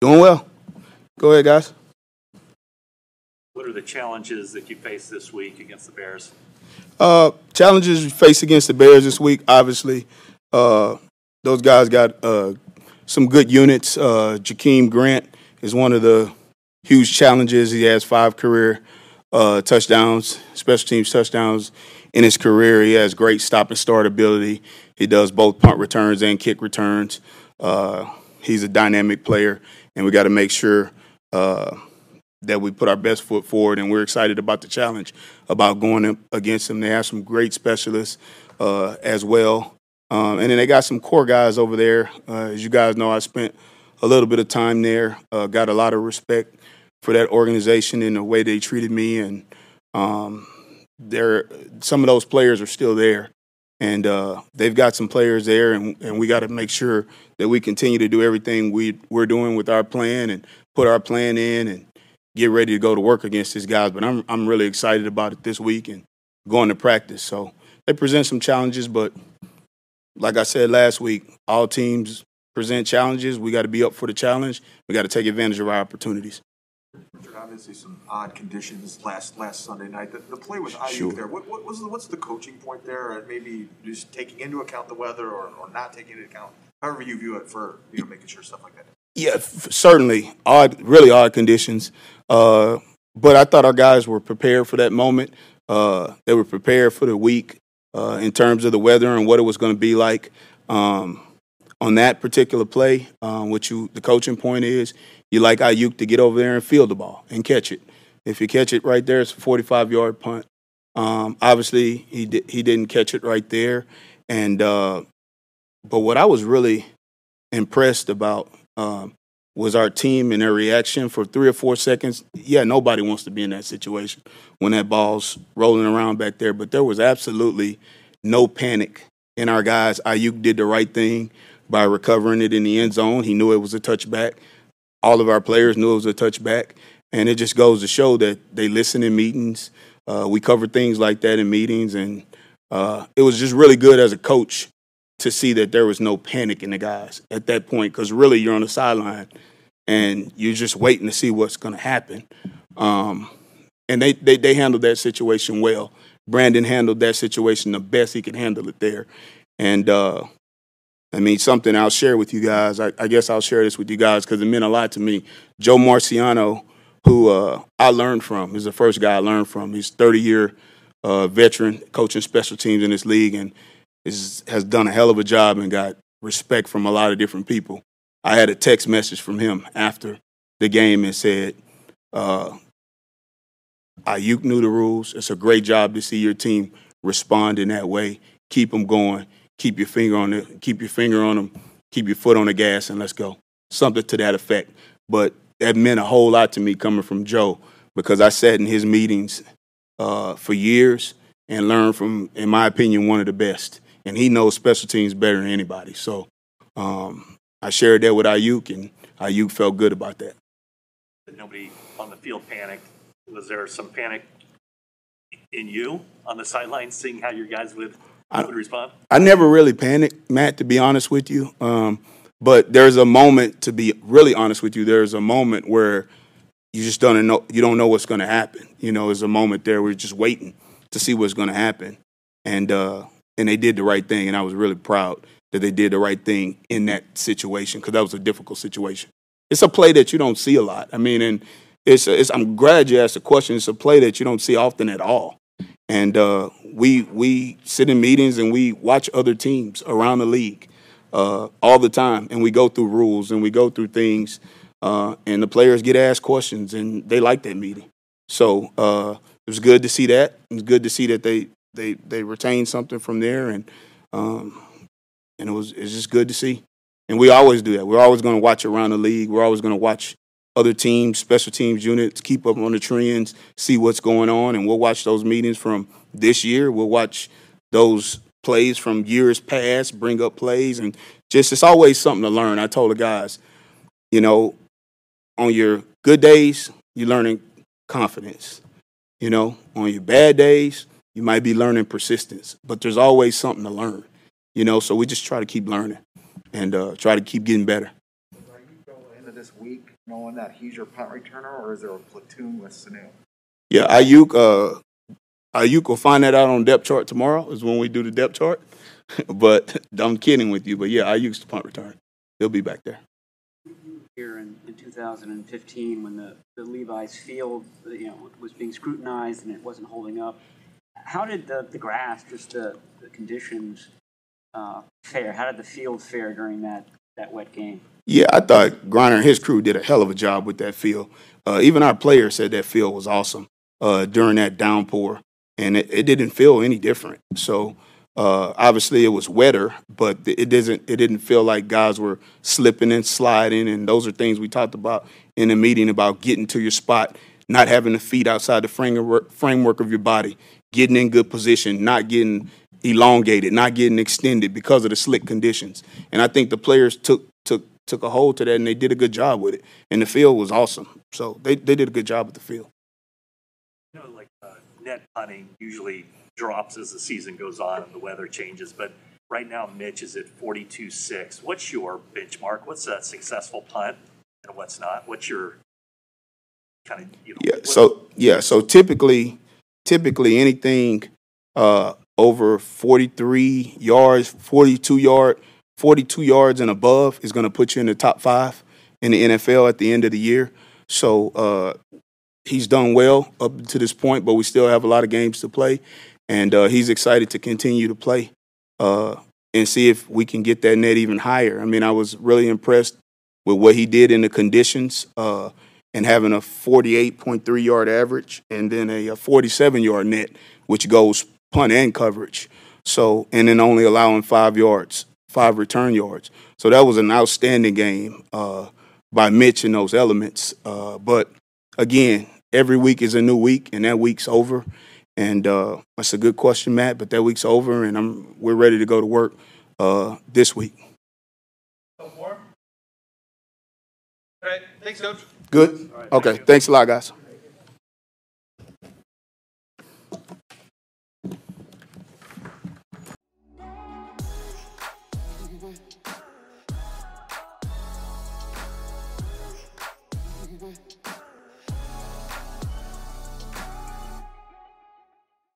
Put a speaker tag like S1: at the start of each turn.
S1: Doing well. Go ahead, guys.
S2: What are the challenges that you face this week against the Bears?
S1: Uh, challenges we face against the Bears this week, obviously, uh, those guys got uh, some good units. Uh, Jakeem Grant is one of the huge challenges. He has five career uh, touchdowns, special teams touchdowns in his career. He has great stop and start ability. He does both punt returns and kick returns. Uh, he's a dynamic player, and we got to make sure uh, that we put our best foot forward. And we're excited about the challenge about going against them. They have some great specialists uh, as well. Um, and then they got some core guys over there. Uh, as you guys know, I spent a little bit of time there, uh, got a lot of respect for that organization and the way they treated me. And um, they're, some of those players are still there. And uh, they've got some players there, and, and we got to make sure that we continue to do everything we, we're doing with our plan and put our plan in and get ready to go to work against these guys. But I'm, I'm really excited about it this week and going to practice. So they present some challenges, but like I said last week, all teams present challenges. We got to be up for the challenge. We got to take advantage of our opportunities.
S3: Richard, obviously some odd conditions last last Sunday night. The, the play with Aiyuk
S1: Sure.
S3: there. What, what was the, what's the coaching point there? Maybe just taking into account the weather or, or not taking into account, however you view it for you know making sure stuff like that.
S1: Yeah, f- certainly odd, really odd conditions. Uh, but I thought our guys were prepared for that moment. Uh, they were prepared for the week uh, in terms of the weather and what it was going to be like um, on that particular play. Um, what you the coaching point is, you like Aiyuk to get over there and field the ball and catch it. If you catch it right there, it's a 45 yard punt. Um, obviously, he di- he didn't catch it right there, and uh, but what I was really impressed about um, was our team and their reaction for three or four seconds. Yeah, nobody wants to be in that situation when that ball's rolling around back there, but there was absolutely no panic in our guys. Aiyuk did the right thing by recovering it in the end zone. He knew it was a touchback. All of our players knew it was a touchback, and it just goes to show that they listen in meetings. Uh, we cover things like that in meetings, and uh, it was just really good as a coach to see that there was no panic in the guys at that point because really you're on the sideline and you're just waiting to see what's going to happen. Um, and they, they they handled that situation well. Brandon handled that situation the best he could handle it there. And uh, I mean, something I'll share with you guys. I, I guess I'll share this with you guys because it meant a lot to me. Joe Marciano, who uh, I learned from, is the first guy I learned from. He's 30 year uh, veteran coaching special teams in this league and is, has done a hell of a job and got respect from a lot of different people. I had a text message from him after the game and said, uh, Aiyuk knew the rules. It's a great job to see your team respond in that way. Keep them going. Keep your finger on it. Keep your finger on them. Keep your foot on the gas and let's go. Something to that effect. But that meant a whole lot to me coming from Joe because I sat in his meetings uh, for years and learned from, in my opinion, one of the best. And he knows special teams better than anybody. So um, I shared that with Aiyuk, and Aiyuk felt good about that.
S2: Nobody on the field panicked. Was there some panic in you on the sideline, seeing how your guys would,
S1: I-
S2: would respond?
S1: I never really panicked, Matt, to be honest with you. Um, but there's a moment, to be really honest with you, there's a moment where you just don't know you don't know what's going to happen. You know, there's a moment there where you're just waiting to see what's going to happen, and uh, and they did the right thing, and I was really proud that they did the right thing in that situation because that was a difficult situation. It's a play that you don't see a lot. I mean, and it's, it's I'm glad you asked the question. It's a play that you don't see often at all. And uh, we we sit in meetings and we watch other teams around the league uh, all the time, and we go through rules and we go through things, uh, and the players get asked questions, and they like that meeting. So uh, it was good to see that. It was good to see that they they they retained something from there, and um, and it was it's just good to see. And we always do that. We're always going to watch around the league. We're always going to watch other teams, special teams units, keep up on the trends, see what's going on, and we'll watch those meetings from this year. We'll watch those plays from years past, bring up plays, and just it's always something to learn. I told the guys, you know, on your good days, you're learning confidence. You know, on your bad days, you might be learning persistence, but there's always something to learn. You know, so we just try to keep learning and uh, try to keep getting better.
S3: Right, you go into this
S4: this week, knowing that he's your punt returner, or is there a platoon with Sanu?
S1: Yeah, Aiyuk, uh, Aiyuk will find that out on depth chart tomorrow. Is when we do the depth chart. but I'm kidding with you. But yeah, Aiyuk's the punt return. He'll be back there.
S5: here in, in 2015 when the, the Levi's field, you know, was being scrutinized and it wasn't holding up. How did the, the grass, just the, the conditions, uh, fare? How did the field fare during that, that wet game?
S1: Yeah, I thought Griner and his crew did a hell of a job with that field. Uh, even our players said that field was awesome uh, during that downpour, and it, it didn't feel any different. So uh, obviously it was wetter, but it doesn't. It didn't feel like guys were slipping and sliding, and those are things we talked about in the meeting about getting to your spot, not having the feet outside the framework framework of your body, getting in good position, not getting elongated, not getting extended because of the slick conditions. And I think the players took took took a hold to that and they did a good job with it. And the field was awesome. So they, they did a good job with the field.
S2: You know, like uh, net punting usually drops as the season goes on and the weather changes, but right now Mitch is at 42-6. What's your benchmark? What's a successful punt and what's not? What's your kind of, you know?
S1: Yeah. So yeah. So typically, typically anything uh, over 43 yards, 42 yard, 42 yards and above is going to put you in the top five in the NFL at the end of the year. So uh, he's done well up to this point, but we still have a lot of games to play, and uh, he's excited to continue to play uh, and see if we can get that net even higher. I mean, I was really impressed with what he did in the conditions uh, and having a 48.3 yard average and then a, a 47 yard net, which goes punt and coverage. So, and then only allowing five yards, five return yards. So that was an outstanding game uh, by Mitch in those elements. Uh, but again, every week is a new week, and that week's over. And uh, that's a good question, Matt. But that week's over, and I'm we're ready to go to work uh, this week.
S6: All right, thanks, coach.
S1: Good. Okay. Thanks a lot, guys. Thank you.